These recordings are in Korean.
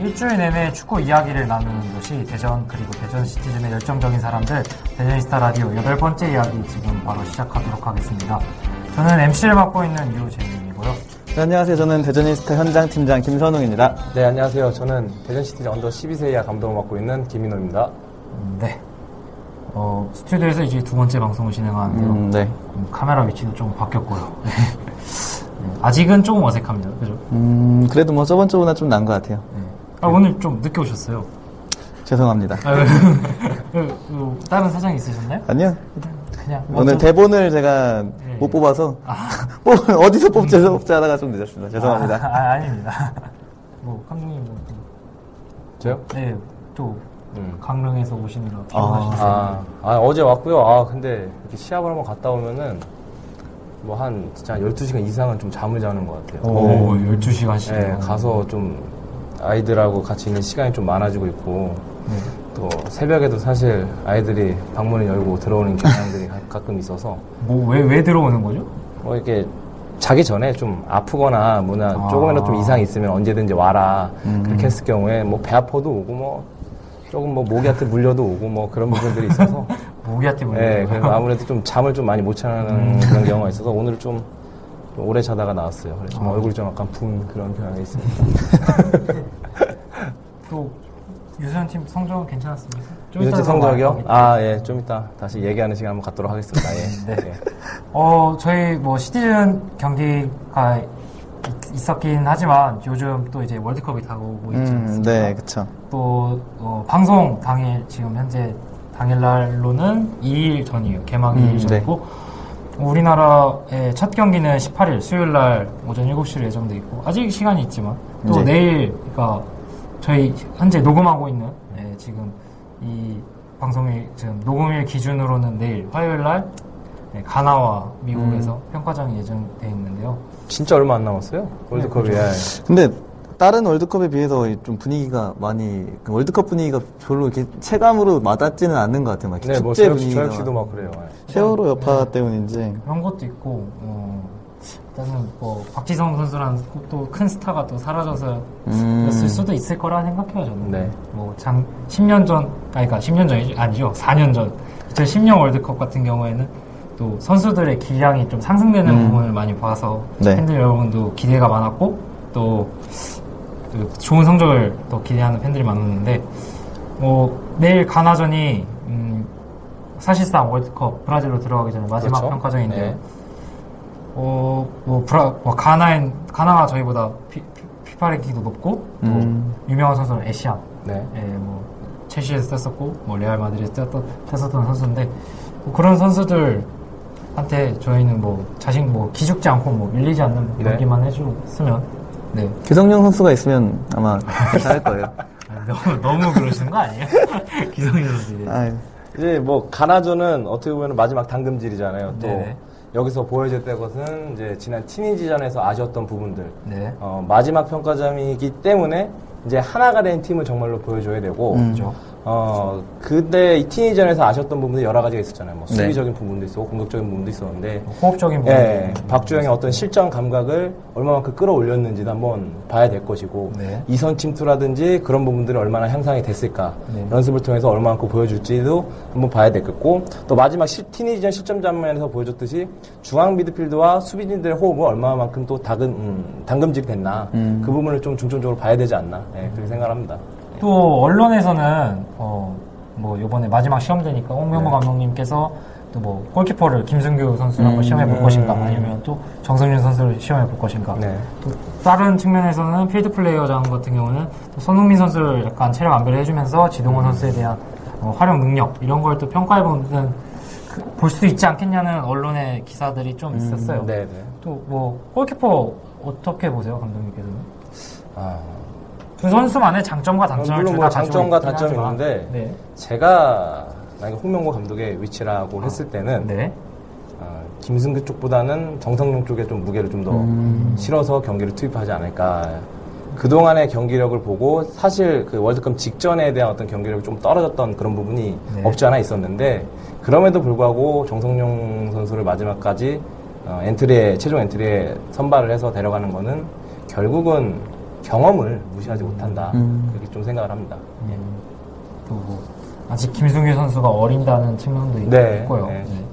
일주일 내내 축구 이야기를 나누는 곳이 대전 그리고 대전 시티즌의 열정적인 사람들 대저니스타 라디오 여덟 번째 이야기 지금 바로 시작하도록 하겠습니다. 저는 MC를 맡고 있는 유재민이고요. 네, 안녕하세요. 저는 대저니스타 현장 팀장 김선웅입니다. 네, 안녕하세요. 저는 대전시티 under 12세 이하 감독을 맡고 있는 김인호입니다. 음, 네. 어, 스튜디오에서 이제 두 번째 방송을 진행하는데요. 음, 네. 음, 카메라 위치도 좀 바뀌었고요. 네. 아직은 조금 어색합니다. 그죠? 음, 그래도 뭐 저번 주보다 좀 나은 것 같아요. 네. 아, 오늘 좀 늦게 오셨어요. 죄송합니다. 아, 그, 그, 다른 사정이 있으셨나요? 아니요. 그냥 뭐 오늘 좀- 대본을 제가 예, 못 예. 뽑아서 아. 뽑- 어디서 뽑지 뽑지 하다가 좀 늦었습니다. 죄송합니다. 아, 아, 아닙니다. 뭐 감독님 뭐, 또, 저요? 네, 또 음. 강릉에서 오시느라 아. 피곤하시죠. 아, 아, 어제 왔고요. 아, 근데 이렇게 시합을 한번 갔다 오면은 뭐 한 진짜 한 12시간 이상은 좀 잠을 자는 것 같아요. 오, 12시간씩. 네, 가서 좀 아이들하고 같이 있는 시간이 좀 많아지고 있고 네. 또 새벽에도 사실 아이들이 방문을 열고 들어오는 경향들이 가- 가끔 있어서 뭐, 왜, 왜 들어오는 거죠? 뭐 이렇게 자기 전에 좀 아프거나 뭐나 아. 조금이라도 좀 이상이 있으면 언제든지 와라 음. 그렇게 했을 경우에 뭐 배 아파도 오고 뭐 조금 뭐 모기한테 물려도 오고 뭐 그런 부분들이 있어서 모기한테 물려. 네 그래서 아무래도 좀 잠을 좀 많이 못 자는 그런 경우가 있어서 오늘 좀, 좀 오래 자다가 나왔어요 그래서 좀 아. 얼굴이 좀 약간 부은 그런 경향이 있습니다 또, 유소연 팀 성적은 괜찮았습니까? 좀 유선치 이따 성적이요? 아 예 좀 이따 다시 얘기하는 시간 한번 갖도록 하겠습니다 예. 네. 어, 저희 뭐 시티즌 경기가 있- 있었긴 하지만 요즘 또 이제 월드컵이 다가오고 있지 음, 않습니까? 네, 그쵸. 또 어, 방송 당일 지금 현재 당일날로는 2일 전이에요. 개막 음, 2일 전이고 우리나라의 첫 경기는 18일 수요일 날 오전 7시로 예정돼 있고 아직 시간이 있지만 또 네. 내일 그러니까 저희 현재 녹음하고 있는 예, 지금 이 방송이 지금 녹음일 기준으로는 내일 화요일 날 예, 가나와 미국에서 음. 평가전이 예정돼 있는데요. 진짜 얼마 안 남았어요 월드컵이 예. 근데 다른 월드컵에 비해서 좀 분위기가 많이 그 월드컵 분위기가 별로 이렇게 체감으로 와닿지는 않는 것 같아요. 막 네, 뭐 축제 저녁, 분위기가 저녁시도 막 그래요 예. 세월호 여파 네. 때문인지 그런 것도 있고 어, 일단은 뭐 박지성 선수라는 또큰 스타가 또 사라져서 음. 였을 수도 있을 거라 생각해요 저는. 네. 뭐장 10년 전, 아니 그러니까 10년 전이 아니죠. 4년 전 2010년 월드컵 같은 경우에는 또 선수들의 기량이 좀 상승되는 음. 부분을 많이 봐서 네. 팬들 여러분도 기대가 많았고 또, 또 좋은 성적을 또 기대하는 팬들이 많았는데 뭐 내일 가나전이 음, 사실상 월드컵 브라질로 들어가기 전에 마지막 그렇죠. 평가전인데요. 네. 어, 뭐, 브라, 뭐, 가나엔, 가나가 저희보다 피, 피, 피파 랭킹도 높고, 또, 음. 유명한 선수는 에시앙, 네. 예, 뭐, 첼시에서 뛰었고, 뭐, 레알 마드리드에서 뛰, 뛰었던 선수인데, 뭐 그런 선수들 한테 저희는 뭐, 자신, 뭐, 기죽지 않고, 뭐, 밀리지 않는 네. 경기만 해줬으면, 네. 기성용 선수가 있으면 아마 잘할 거예요. 아, 너무, 너무 그러시는 거 아니에요? 기성이 선수들이. 아유. 이제 뭐 가나전은 어떻게 보면 마지막 당금질이잖아요. 또 네네. 여기서 보여줬던 것은 이제 지난 티니지전에서 아쉬웠던 부분들. 네. 어, 마지막 평가점이기 때문에 이제 하나가 된 팀을 정말로 보여줘야 되고 음. 그죠. 어, 그때 이 티니전에서 아셨던 부분들이 여러 가지가 있었잖아요. 뭐 네. 수비적인 부분도 있었고 공격적인 부분도 있었는데 호흡적인 부분. 예, 박주영의 어떤 실전 감각을 얼마만큼 끌어올렸는지도 한번 봐야 될 것이고 네. 이선 침투라든지 그런 부분들이 얼마나 향상이 됐을까 네. 연습을 통해서 얼마만큼 보여줄지도 한번 봐야 되겠고 또 마지막 시, 티니전 실점 장면에서 보여줬듯이 중앙 미드필드와 수비진들의 호흡은 얼마만큼 또 당금, 음, 당금질이 됐나 음. 그 부분을 좀 중점적으로 봐야 되지 않나 예, 그렇게 생각합니다. 또 언론에서는 어, 뭐 이번에 마지막 시험 되니까 홍명보 네. 감독님께서 또 뭐 골키퍼를 김승규 선수를 한번 음, 시험해 볼 음. 것인가 아니면 또 정성윤 선수를 시험해 볼 것인가 네. 또 다른 측면에서는 필드 플레이어장 같은 경우는 또 손흥민 선수를 약간 체력 안배를 해주면서 지동원 선수에 대한 어, 활용 능력 이런 걸 또 평가해 보는 그, 볼수 있지 않겠냐는 언론의 기사들이 좀 있었어요. 네, 네. 또뭐 골키퍼 어떻게 보세요 감독님께서는? 아, 두 선수만의 장점과 단점을 물론 둘뭐 장점과 단점이 있는데 네. 제가 만약에 홍명보 감독의 위치라고 했을 때는 네. 어, 김승규 쪽보다는 정성용 쪽에 좀 무게를 좀더 음. 실어서 경기를 투입하지 않을까. 그동안의 경기력을 보고 사실 그 월드컵 직전에 대한 어떤 경기력이 좀 떨어졌던 그런 부분이 네. 없지 않아 있었는데 그럼에도 불구하고 정성룡 선수를 마지막까지 어, 엔트리에 최종 엔트리에 선발을 해서 데려가는 거는 결국은 경험을 무시하지 못한다 음. 그렇게 좀 생각을 합니다. 네. 또 뭐, 아직 김승규 선수가 어리다는 측면도 있- 네, 있고요. 네. 네.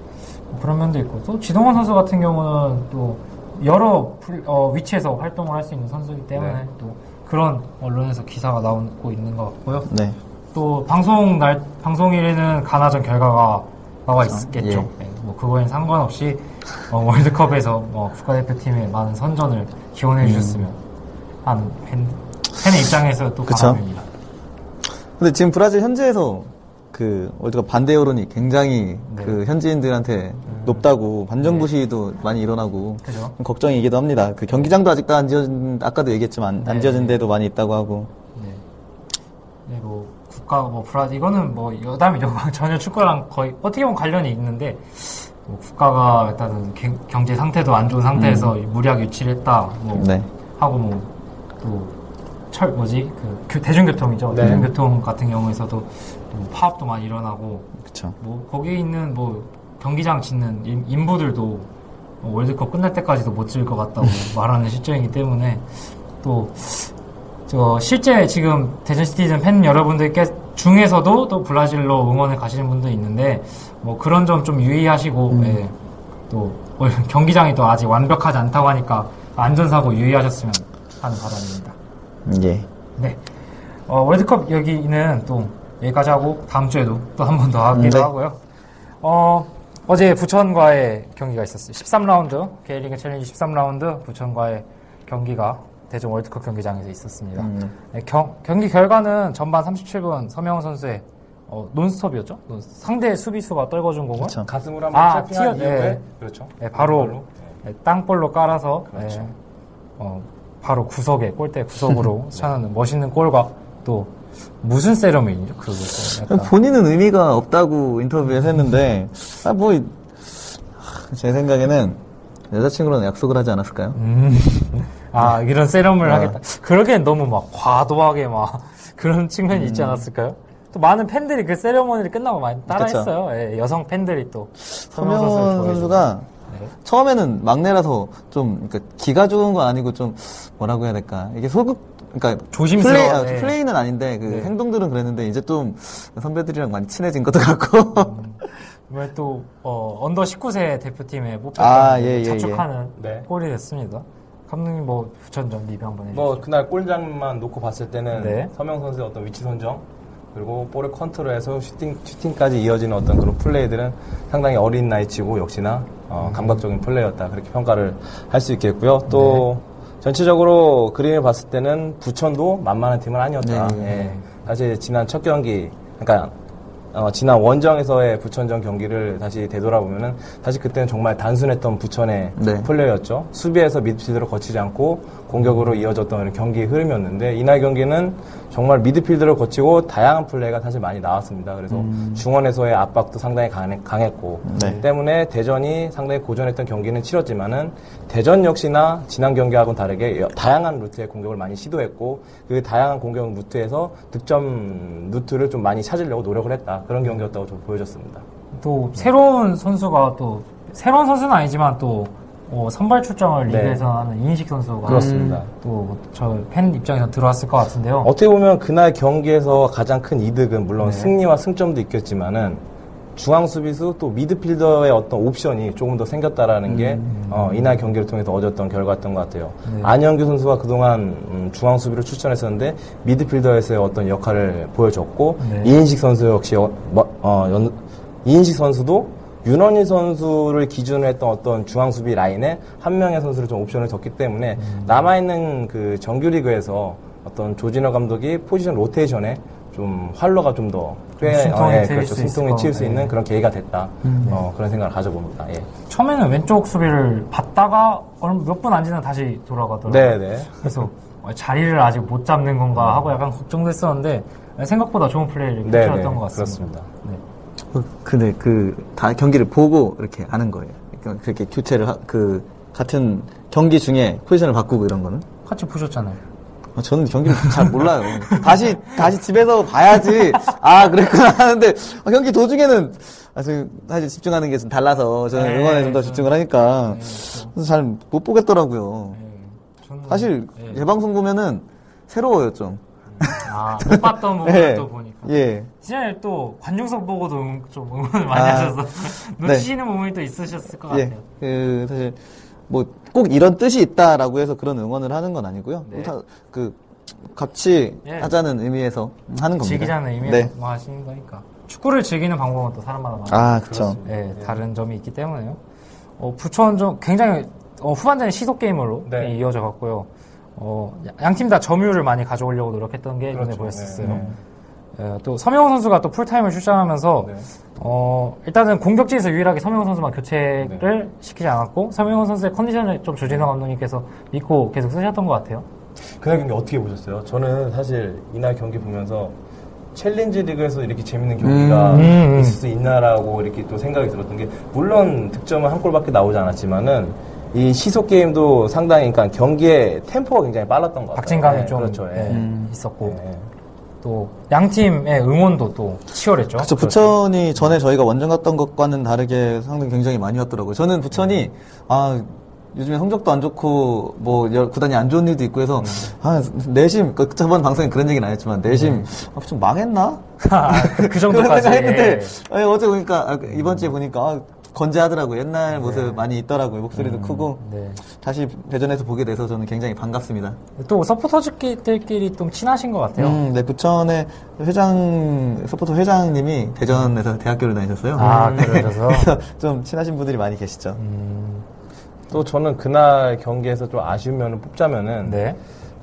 뭐 그런 면도 있고 또 지동원 선수 같은 경우는 또 여러 풀- 어, 위치에서 활동을 할 수 있는 선수이기 때문에 네. 또 그런 언론에서 기사가 나오고 있는 것 같고요. 네. 또 방송 날 방송일에는 가나전 결과가 나와 있겠죠. 예. 네, 뭐 그거엔 상관없이 어, 월드컵에서 뭐 국가대표팀의 많은 선전을 기원해 주셨으면 하는 팬, 팬의 입장에서 또 음. 바람입니다. 근데 지금 브라질 현지에서 그 월드컵 반대 여론이 굉장히 네. 그 현지인들한테 높다고 반정부 시위도 많이 일어나고 그죠? 좀 걱정이기도 합니다. 그 경기장도 아직도 안 지어진 아까도 얘기했지만 네. 안 지어진 데도 많이 있다고 하고 네. 네, 뭐 국가 뭐 브라질 이거는 뭐 여담이죠. 전혀 축구랑 거의 어떻게 보면 관련이 있는데 뭐 국가가 일단은 개- 경제 상태도 안 좋은 상태에서 무리하게 유치를 했다. 뭐 음. 네. 하고 뭐 또 철 뭐지 그 교- 대중교통이죠. 네. 대중교통 같은 경우에서도 또 파업도 많이 일어나고 그렇죠. 뭐 거기에 있는 뭐 경기장 짓는 인- 인부들도 뭐 월드컵 끝날 때까지도 못 지을 것 같다고 말하는 실정이기 때문에 또 저 실제 지금 대전 시티즌 팬 여러분들께 중에서도 또 브라질로 응원을 가시는 분도 있는데 뭐 그런 점 좀 유의하시고 예, 또 월- 경기장이 또 아직 완벽하지 않다고 하니까 안전사고 유의하셨으면 하는 바람입니다. 예. 네. 어, 월드컵 여기는 또 여기까지 하고 다음 주에도 또 한 번 더 하기도 네. 하고요. 어, 어제 부천과의 경기가 있었어요. 13라운드, K리그 챌린지 13라운드 부천과의 경기가 대전 월드컵 경기장에서 있었습니다. 음. 네, 경, 경기 결과는 전반 37분 서명훈 선수의 어, 논스톱이었죠. 논- 상대 수비수가 떨궈준 공을 그렇죠. 가슴으로 한번 아, 이후에 네. 그렇죠. 네, 바로. 네. 네, 땅볼로 깔아서 그렇죠. 네, 어, 바로 구석에 골대 구석으로 차는 멋있는 골과 또 무슨 세러머니죠? 그거 본인은 의미가 없다고 인터뷰에서 했는데 아 뭐 제 생각에는 여자친구랑 약속을 하지 않았을까요? 음. 아 이런 세럼을 네. 하겠다. 그러기엔 너무 막 과도하게 막 그런 측면이 있지 음. 않았을까요? 또 많은 팬들이 그 세레머니를 끝나고 많이 따라했어요. 예, 여성 팬들이 또 좋아해서. 선수가 네. 처음에는 막내라서 좀 그러니까 기가 좋은 건 아니고 좀 뭐라고 해야 될까 이게 소극 그러니까 조심스러워, 플레이, 아, 네. 플레이는 아닌데 그 네. 행동들은 그랬는데 이제 좀 선배들이랑 많이 친해진 것도 같고 이번에 또 어, 언더 19세 대표팀에 뽑혔다는 아, 예, 예, 자축하는 네. 골이 됐습니다. 감독님 뭐 부천전 리뷰 한번 해주시죠. 뭐 그날 골 장면만 놓고 봤을 때는 네. 서명원 선수의 어떤 위치 선정 그리고 볼을 컨트롤해서 슈팅 슈팅까지 이어지는 어떤 그런 플레이들은 상당히 어린 나이치고 역시나 어, 감각적인 플레이였다 그렇게 평가를 할 수 있겠고요. 또 전체적으로 그림을 봤을 때는 부천도 만만한 팀은 아니었다. 네. 예. 사실 지난 첫 경기 그러니까 어, 지난 원정에서의 부천전 경기를 다시 되돌아보면은 사실 그때는 정말 단순했던 부천의 네. 플레이였죠. 수비에서 미드필드로 거치지 않고 공격으로 이어졌던 이런 경기 흐름이었는데 이날 경기는 정말 미드필드를 거치고 다양한 플레이가 사실 많이 나왔습니다. 그래서 중원에서의 압박도 상당히 강했, 강했 고 네. 때문에 대전이 상당히 고전했던 경기는 치렀지만은 대전 역시나 지난 경기하고는 다르게 여- 다양한 루트의 공격을 많이 시도했고 그 다양한 공격 루트에서 득점 루트를 좀 많이 찾으려고 노력을 했다 그런 경기였다고 좀 보여졌습니다. 또 새로운 선수가 또 새로운 선수는 아니지만 또 어, 선발 출장을 네. 리그에서 하는 이인식 선수가 그렇습니다. 또 저 팬 입장에서 들어왔을 것 같은데요. 어떻게 보면 그날 경기에서 가장 큰 이득은 물론 네. 승리와 승점도 있겠지만은 중앙 수비수 또 미드필더의 어떤 옵션이 조금 더 생겼다라는 게 어, 이날 경기를 통해서 얻었던 결과였던 것 같아요. 음. 네. 안영규 선수가 그동안 음, 중앙 수비로 출전했었는데 미드필더에서의 어떤 역할을 보여줬고 네. 이인식 선수 역시 어, 뭐, 어, 연- 이인식 선수도 윤원희 선수를 기준으로 했던 어떤 중앙 수비 라인에 한 명의 선수를 좀 옵션을 줬기 때문에 음. 남아 있는 그 정규리그에서 어떤 조진호 감독이 포지션 로테이션에 좀 활로가 좀 더 숨통이 트일 그렇죠. 수 있을 숨통이 것칠수 같아요. 있는 그런 계기가 됐다. 음. 어, 그런 생각을 가져봅니다. 예. 처음에는 왼쪽 수비를 받다가 몇 분 안 지나 다시 돌아가더라고요. 네, 네. 그래서 어, 자리를 아직 못 잡는 건가 하고 약간 걱정됐었는데 생각보다 좋은 플레이를 네, 펼쳤던 네. 것 같습니다. 그렇습니다. 네. 어, 근데 그 다 경기를 보고 이렇게 하는 거예요. 그러니까 그렇게 교체를 하- 그 같은 경기 중에 포지션을 바꾸고 이런 거는 같이 보셨잖아요. 어, 저는 경기를 잘 몰라요. 다시 다시 집에서 봐야지. 아 그랬구나 하는데 어, 경기 도중에는 아, 저 사실 집중하는 게 좀 달라서 저는 네, 응원에 좀더 저- 집중을 하니까 그래서 잘못 보겠더라고요. 저는- 사실 네. 예방송 보면은 새로워요 좀. 아, 못 봤던 부분을 예. 또 보니까. 예. 지난해 또 관중석 보고도 응- 좀 응원을 많이 아, 하셔서 네. 놓치시는 부분이 또 있으셨을 것 예. 같아요. 그 사실 뭐 꼭 이런 뜻이 있다라고 해서 그런 응원을 하는 건 아니고요. 네. 다, 그 같이 예. 하자는 의미에서 하는 겁니다. 즐기자는 의미에서 네. 뭐 하시는 거니까. 축구를 즐기는 방법은 또 사람마다 아, 그쵸. 예, 다른 점이 있기 때문에요. 어, 부천전 굉장히 어, 후반전에 시속 게임으로 네. 이어져 갔고요. 어, 양팀 다 점유율을 많이 가져오려고 노력했던 게 눈에 그렇죠. 보였었어요. 네, 예, 또 서명호 선수가 또 풀타임을 출장하면서 네. 어, 일단은 공격지에서 유일하게 서명호 선수만 교체를 시키지 않았고 서명호 선수의 컨디션을 좀 조진호 감독님께서 믿고 계속 쓰셨던 것 같아요. 그날 경기 어떻게 보셨어요? 저는 사실 이날 경기 보면서 챌린지 리그에서 이렇게 재밌는 경기가 음, 음. 있을 수 있나라고 이렇게 또 생각이 들었던 게 물론 득점은 한 골밖에 나오지 않았지만은 이 시속 게임도 상당히 그러니까 경기의 템포가 굉장히 빨랐던 것 같아요. 박진감이 네, 좀 그렇죠. 예. 예, 있었고 예. 또 양 팀의 응원도 또 치열했죠. 그렇죠. 부천이 전에 저희가 원정 갔던 것과는 다르게 상당히 굉장히 많이 왔더라고요. 저는 부천이 아 요즘에 성적도 안 좋고 뭐 구단이 안 좋은 일도 있고 해서 아 내심 그 저번 방송에 그런 얘기는 안 했지만 내심 아, 좀 망했나? 그 그런 정도까지 생각했는데 예. 아니, 어제 보니까 아, 이번 주에 보니까 아, 건재하더라고요. 옛날 모습 많이 있더라고요. 목소리도 크고 네. 다시 배전해서 보게 돼서 저는 굉장히 반갑습니다. 또 서포터들끼리 좀 친하신 것 같아요. 음, 네 부천의 회장 서포터 회장님이 대전에서 대학교를 다니셨어요. 아, 그러셔서. 그래서 좀 친하신 분들이 많이 계시죠. 또 저는 그날 경기에서 좀 아쉬운 면을 뽑자면은 네.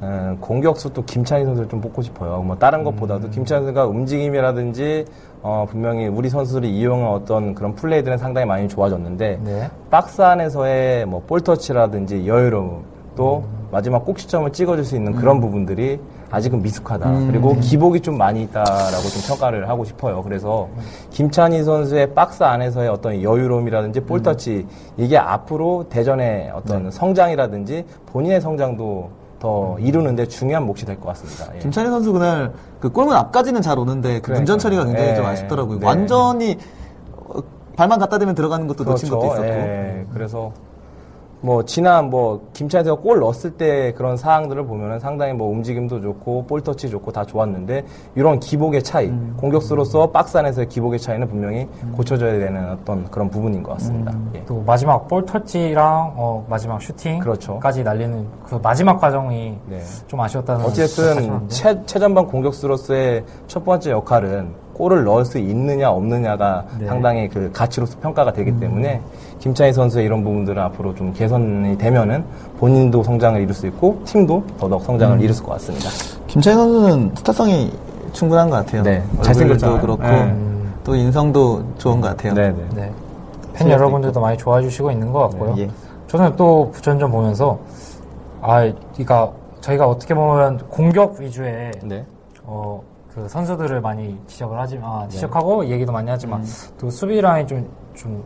음, 공격수 또 김찬희 선수를 좀 뽑고 싶어요. 뭐 다른 것보다도 김찬희 선수가 움직임이라든지 어, 분명히 우리 선수들이 이용한 어떤 그런 플레이들은 상당히 많이 좋아졌는데 네. 박스 안에서의 뭐 볼터치라든지 여유로움 또 마지막 꼭시점을 찍어줄 수 있는 그런 부분들이 아직은 미숙하다. 그리고 기복이 좀 많이 있다라고 좀 평가를 하고 싶어요. 그래서 김찬희 선수의 박스 안에서의 어떤 여유로움이라든지 볼터치 이게 앞으로 대전의 어떤 성장이라든지 본인의 성장도 더 이루는데 중요한 몫이 될 것 같습니다. 예. 김찬희 선수 그날 그 골문 앞까지는 잘 오는데 그 문전 처리가 굉장히 예. 좀 아쉽더라고요. 네. 완전히 어, 발만 갖다 대면 들어가는 것도 놓친 것도 있었고. 예, 그래서 뭐 지난 뭐 선수가 골 넣었을 때 그런 사항들을 보면은 상당히 뭐 움직임도 좋고 볼 터치 좋고 다 좋았는데 이런 기복의 차이, 음. 공격수로서 박스 안에서의 기복의 차이는 분명히 고쳐져야 되는 어떤 그런 부분인 것 같습니다. 음. 예. 또 마지막 볼 터치랑 어, 마지막 슈팅까지 그렇죠. 날리는 그 마지막 과정이 네. 좀 아쉬웠다는 어쨌든. 최, 최전방 공격수로서의 첫 번째 역할은 골을 넣을 수 있느냐 없느냐가 네. 상당히 그 가치로서 평가가 되기 때문에 김찬희 선수의 이런 부분들은 앞으로 좀 개선이 되면은 본인도 성장을 이룰 수 있고 팀도 더더욱 성장을 이룰 것 같습니다. 김찬희 선수는 스타성이 충분한 것 같아요. 네, 잘생겼잖아요. 그렇고 네. 또 인성도 좋은 것 같아요. 네, 네. 네. 팬 여러분들도 많이 좋아해 주시고 있는 것 같고요. 예. 저는 또 부천전 보면서 아, 그러니까 저희가 어떻게 보면 공격 위주의 네. 어, 그 선수들을 많이 지적을 하지만 아, 지적하고 얘기도 많이 하지만 또 수비 라인 좀 좀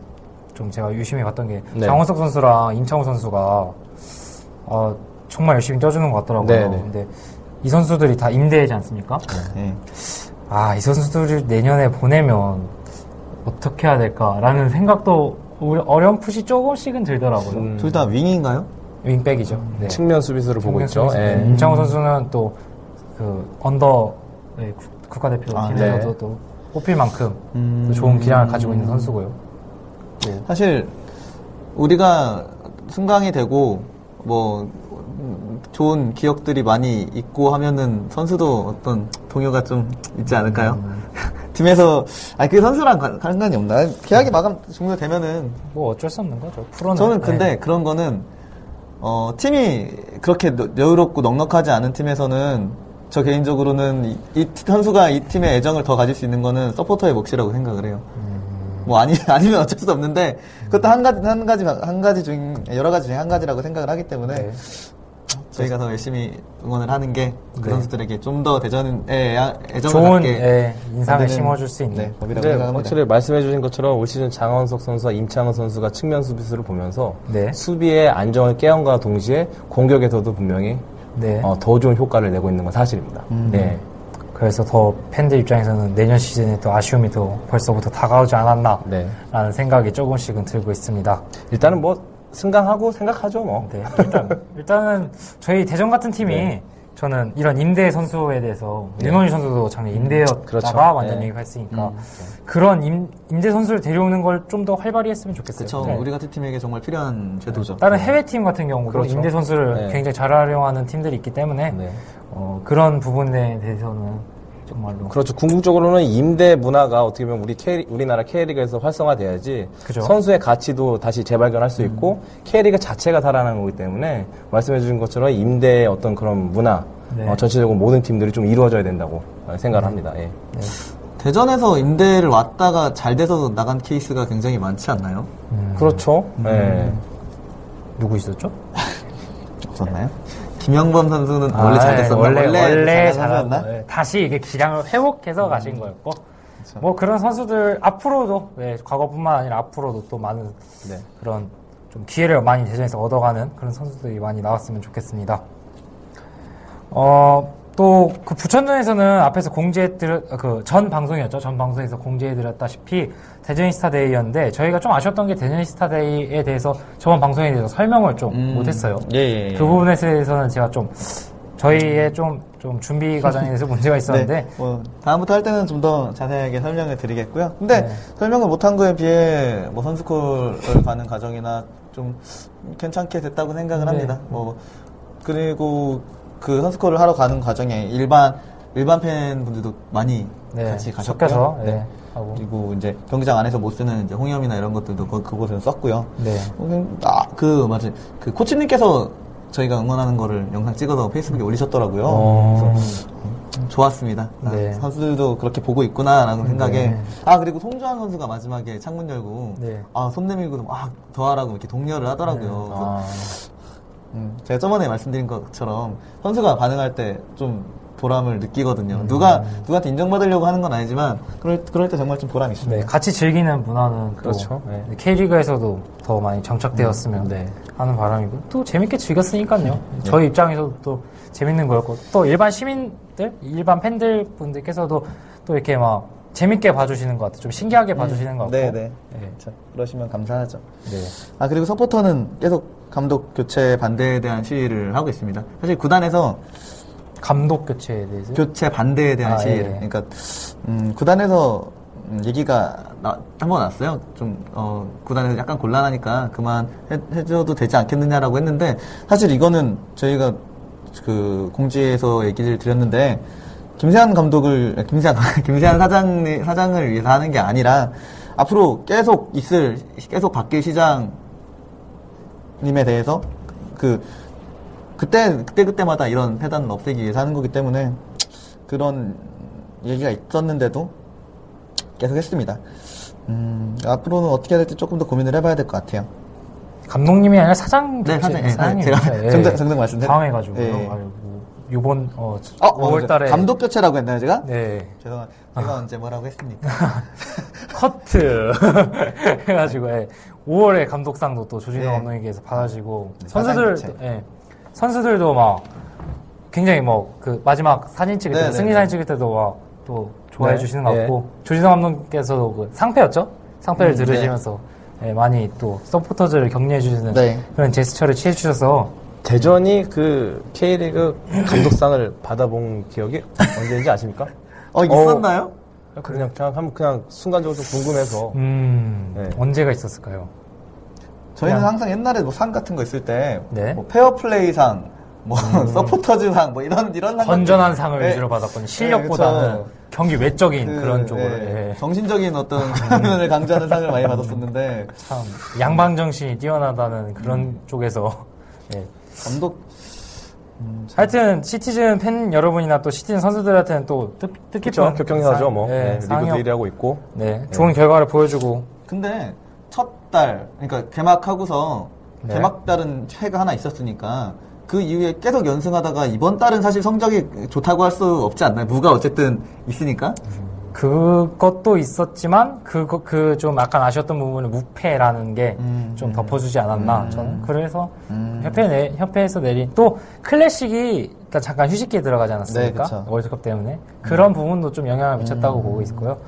좀 제가 유심히 봤던 게 네. 장원석 선수랑 임창우 선수가 어, 정말 열심히 떠주는 것 같더라고요. 네, 네. 근데 이 선수들이 다 임대지 않습니까? 예. 아, 이 선수들을 내년에 보내면 어떻게 해야 될까라는 생각도 오- 어렴풋이 조금씩은 들더라고요. 음. 둘다 윙인가요? 윙백이죠. 네. 측면 수비수를 보고 있죠. 예. 임창호 선수는 또 그 언더 네, 국- 국가대표 아, 팀에서도 네. 또 뽑힐 만큼 음. 또 좋은 기량을 가지고 있는 선수고요. 사실 우리가 승강이 되고 뭐 음, 좋은 기억들이 많이 있고 하면은 선수도 어떤 동요가 좀 있지 않을까요? 음. 팀에서 아니 그 선수랑 관- 상관이 없나? 계약이 마감 종료되면은 뭐 어쩔 수 없는 거죠. 프로는. 저는 근데 네. 그런 거는 어 팀이 그렇게 너- 여유롭고 넉넉하지 않은 팀에서는 저 개인적으로는 이, 이 선수가 이 팀의 애정을 더 가질 수 있는 거는 서포터의 몫이라고 생각을 해요. 뭐 아니 아니면 어쩔 수 없는데 그것도 한 가지 한 가지 한 가지 중 여러 가지 중에 한 가지라고 생각을 하기 때문에 네. 저희가 더 열심히 응원을 하는 게그 네. 선수들에게 좀 더 대전에 애정을 좋은 갖게 예, 인상을 심어줄 수 있는. 네, 법이라고 생각합니다. 확실히 말씀해주신 것처럼 올 시즌 장원석 선수와 임창원 선수가 측면 수비수를 보면서 네. 수비의 안정을 깨움과 동시에 공격에서도 분명히 네. 어, 더 좋은 효과를 내고 있는 건 사실입니다. 음. 네. 그래서 더 팬들 입장에서는 내년 시즌에 또 아쉬움이 더 벌써부터 다가오지 않았나. 네. 라는 생각이 조금씩은 들고 있습니다. 일단은 뭐 승강하고 생각하죠 뭐. 네, 일단, 일단은 저희 대전 같은 팀이 네. 저는 이런 임대 선수에 대해서 윤원희 선수도 작년 임대였다가 그렇죠. 완전 네. 얘기했으니까 그런 임, 임대 선수를 데려오는 걸 좀 더 활발히 했으면 좋겠어요. 그렇죠. 네. 우리 같은 팀에게 정말 필요한 제도죠. 다른 해외 팀 같은 경우도 그렇죠. 임대 선수를 네. 굉장히 잘 활용하는 팀들이 있기 때문에 네. 어, 그런 부분에 대해서는 정말로 그렇죠. 궁극적으로는 임대 문화가 어떻게 보면 우리 K, 우리나라 K리그에서 활성화돼야지 그죠. 선수의 가치도 다시 재발견할 수 있고 K리그 자체가 살아나는 거기 때문에 말씀해 주신 것처럼 임대의 어떤 그런 문화 네. 어, 전체적으로 모든 팀들이 좀 이루어져야 된다고 어, 생각을 합니다. 예. 대전에서 임대를 왔다가 잘 돼서 나간 케이스가 굉장히 많지 않나요? 그렇죠. 예. 누구 있었죠? 없었나요? 김영범 선수는 원래 아, 잘 됐었나? 원래 원래? 잘했나? 네, 다시 이게 기량을 회복해서 가신 거였고 뭐 그런 선수들 앞으로도 네, 과거뿐만 아니라 앞으로도 또 많은 네. 그런 좀 기회를 많이 대전에서 얻어가는 그런 선수들이 많이 나왔으면 좋겠습니다. 어, 또 그 부천전에서는 앞에서 공지해드렸, 그전 방송이었죠. 전 방송에서 공지해드렸다시피 대전이스타 데이였는데 저희가 좀 아쉬웠던 게 대전이스타 데이에 대해서 저번 방송에 대해서 설명을 좀 음. 못했어요. 예, 예, 예. 그 부분에 대해서는 제가 좀 저희의 좀, 좀 준비 과정에 대해서 문제가 있었는데 네, 뭐 다음부터 할 때는 좀 더 자세하게 설명을 드리겠고요. 근데 네. 설명을 못한 거에 비해 뭐 선수콜을 가는 과정이나 좀 괜찮게 됐다고 생각을 네. 합니다. 뭐 그리고 그 선수콜을 하러 가는 과정에 일반 일반 팬분들도 많이 네, 같이 가셨고요. 섞여서 네, 하고 그리고 이제 경기장 안에서 못 쓰는 이제 홍염이나 이런 것들도 그, 그곳에서 썼고요. 네. 아, 그, 맞아요. 그 코치님께서 저희가 응원하는 거를 영상 찍어서 페이스북에 올리셨더라고요. 어. 그래서 좋았습니다. 아, 네. 선수들도 그렇게 보고 있구나라는 생각에. 네. 아, 그리고 송주환 선수가 마지막에 창문 열고, 네. 아, 손 내밀고, 아, 더 하라고 이렇게 독려를 하더라고요. 그래서 아, 음, 제가 저번에 말씀드린 것처럼 선수가 반응할 때 좀 보람을 느끼거든요. 누가, 누구한테 인정받으려고 하는 건 아니지만, 그럴, 그럴 때 정말 좀 보람이 네, 있습니다. 같이 즐기는 문화는 그렇죠. 또 네. K리그에서도 더 많이 정착되었으면 네. 하는 바람이고 또 재밌게 즐겼으니까요. 네. 저희 입장에서도 또 재밌는 거였고 또 일반 시민들, 일반 팬들 분들께서도 또 이렇게 막 재밌게 봐주시는 것 같아요. 좀 신기하게 봐주시는 것 같고. 네, 네. 네. 자, 그러시면 감사하죠. 네. 아 그리고 서포터는 계속 감독 교체 반대에 대한 시위를 하고 있습니다. 사실 구단에서 감독 교체에 대해서. 교체 반대에 대한 아, 시위를 예. 그러니까 음, 구단에서 음, 얘기가 한번 왔어요. 좀 어, 구단에서 약간 곤란하니까 그만 해, 해줘도 되지 않겠느냐라고 했는데 사실 이거는 저희가 그 공지에서 얘기를 드렸는데 김세한 감독을 김세한 김세한 사장 사장을 위해서 하는 게 아니라 앞으로 계속 있을 계속 바뀔 시장님에 대해서 그 그때 그때 그때마다 이런 폐단을 없애기 위해서 하는 거기 때문에 그런 얘기가 있었는데도 계속 했습니다. 음, 앞으로는 어떻게 해야 될지 조금 더 고민을 해봐야 될 것 같아요. 감독님이 아니라 사장 네, 사장, 예, 사장님 제가 예. 정정- 정정 말씀드려- 당황해가지고 예. 요번 어, 어, 5월달에 감독 교체라고 했나요, 제가? 네 죄송합니다. 제가 언제 뭐라고 했습니까? 커트 해가지고 예. 5월에 감독상도 또 조진호 네. 감독님께서 받아주고 네, 사장 선수들 교체. 예. 선수들도 막 굉장히 뭐 그 마지막 사진 찍을 때 네, 승리 네, 사진 네. 찍을 때도 막 또 좋아해 네, 주시는 것 예. 같고 조진호 감독님께서도 그 상패였죠 상패를 음, 들으시면서 예, 많이 또 서포터즈를 격려해 주시는 네. 그런 제스처를 취해 주셔서 대전이 그 K리그 감독상을 받아본 기억이 언제인지 아십니까? 어, 있었나요? 그냥 그냥 한번 그냥 순간적으로 좀 궁금해서 음 네. 언제가 있었을까요? 저희는 그냥- 항상 옛날에 뭐 상 같은 거 있을 때, 네. 뭐 페어플레이상, 뭐 서포터즈상, 뭐 이런 이런 상 건전한 상을 네. 위주로 받았거든요. 네, 실력보다는 그쵸. 경기 외적인 그, 그, 런 쪽으로 네, 예. 정신적인 어떤 면을 강조하는 상을 많이 받았었는데 참 양방 정신이 뛰어나다는 그런 음. 쪽에서 예. 감독 하여튼 시티즌 팬 여러분이나 또 시티즌 선수들한테는 또 뜻, 뜻깊은 격경사죠 뭐 네, 네, 리그도 1위 하고 있고 네, 좋은 결과를 보여주고 근데 첫 달 그러니까 개막하고서 네. 개막 달은 최가 하나 있었으니까 그 이후에 계속 연승하다가 이번 달은 사실 성적이 좋다고 할 수 없지 않나요? 무가 어쨌든 있으니까. 그것도 있었지만 그거 그좀 약간 아쉬웠던 부분은 무패라는 게 음, 좀 음. 덮어주지 않았나 음. 저는 그래서 음. 협회 내, 협회에서 내린 또 클래식이 그러니까 잠깐 휴식기에 들어가지 않았습니까 네, 그쵸. 음. 월드컵 때문에 그런 부분도 좀 영향을 미쳤다고 보고 있고요.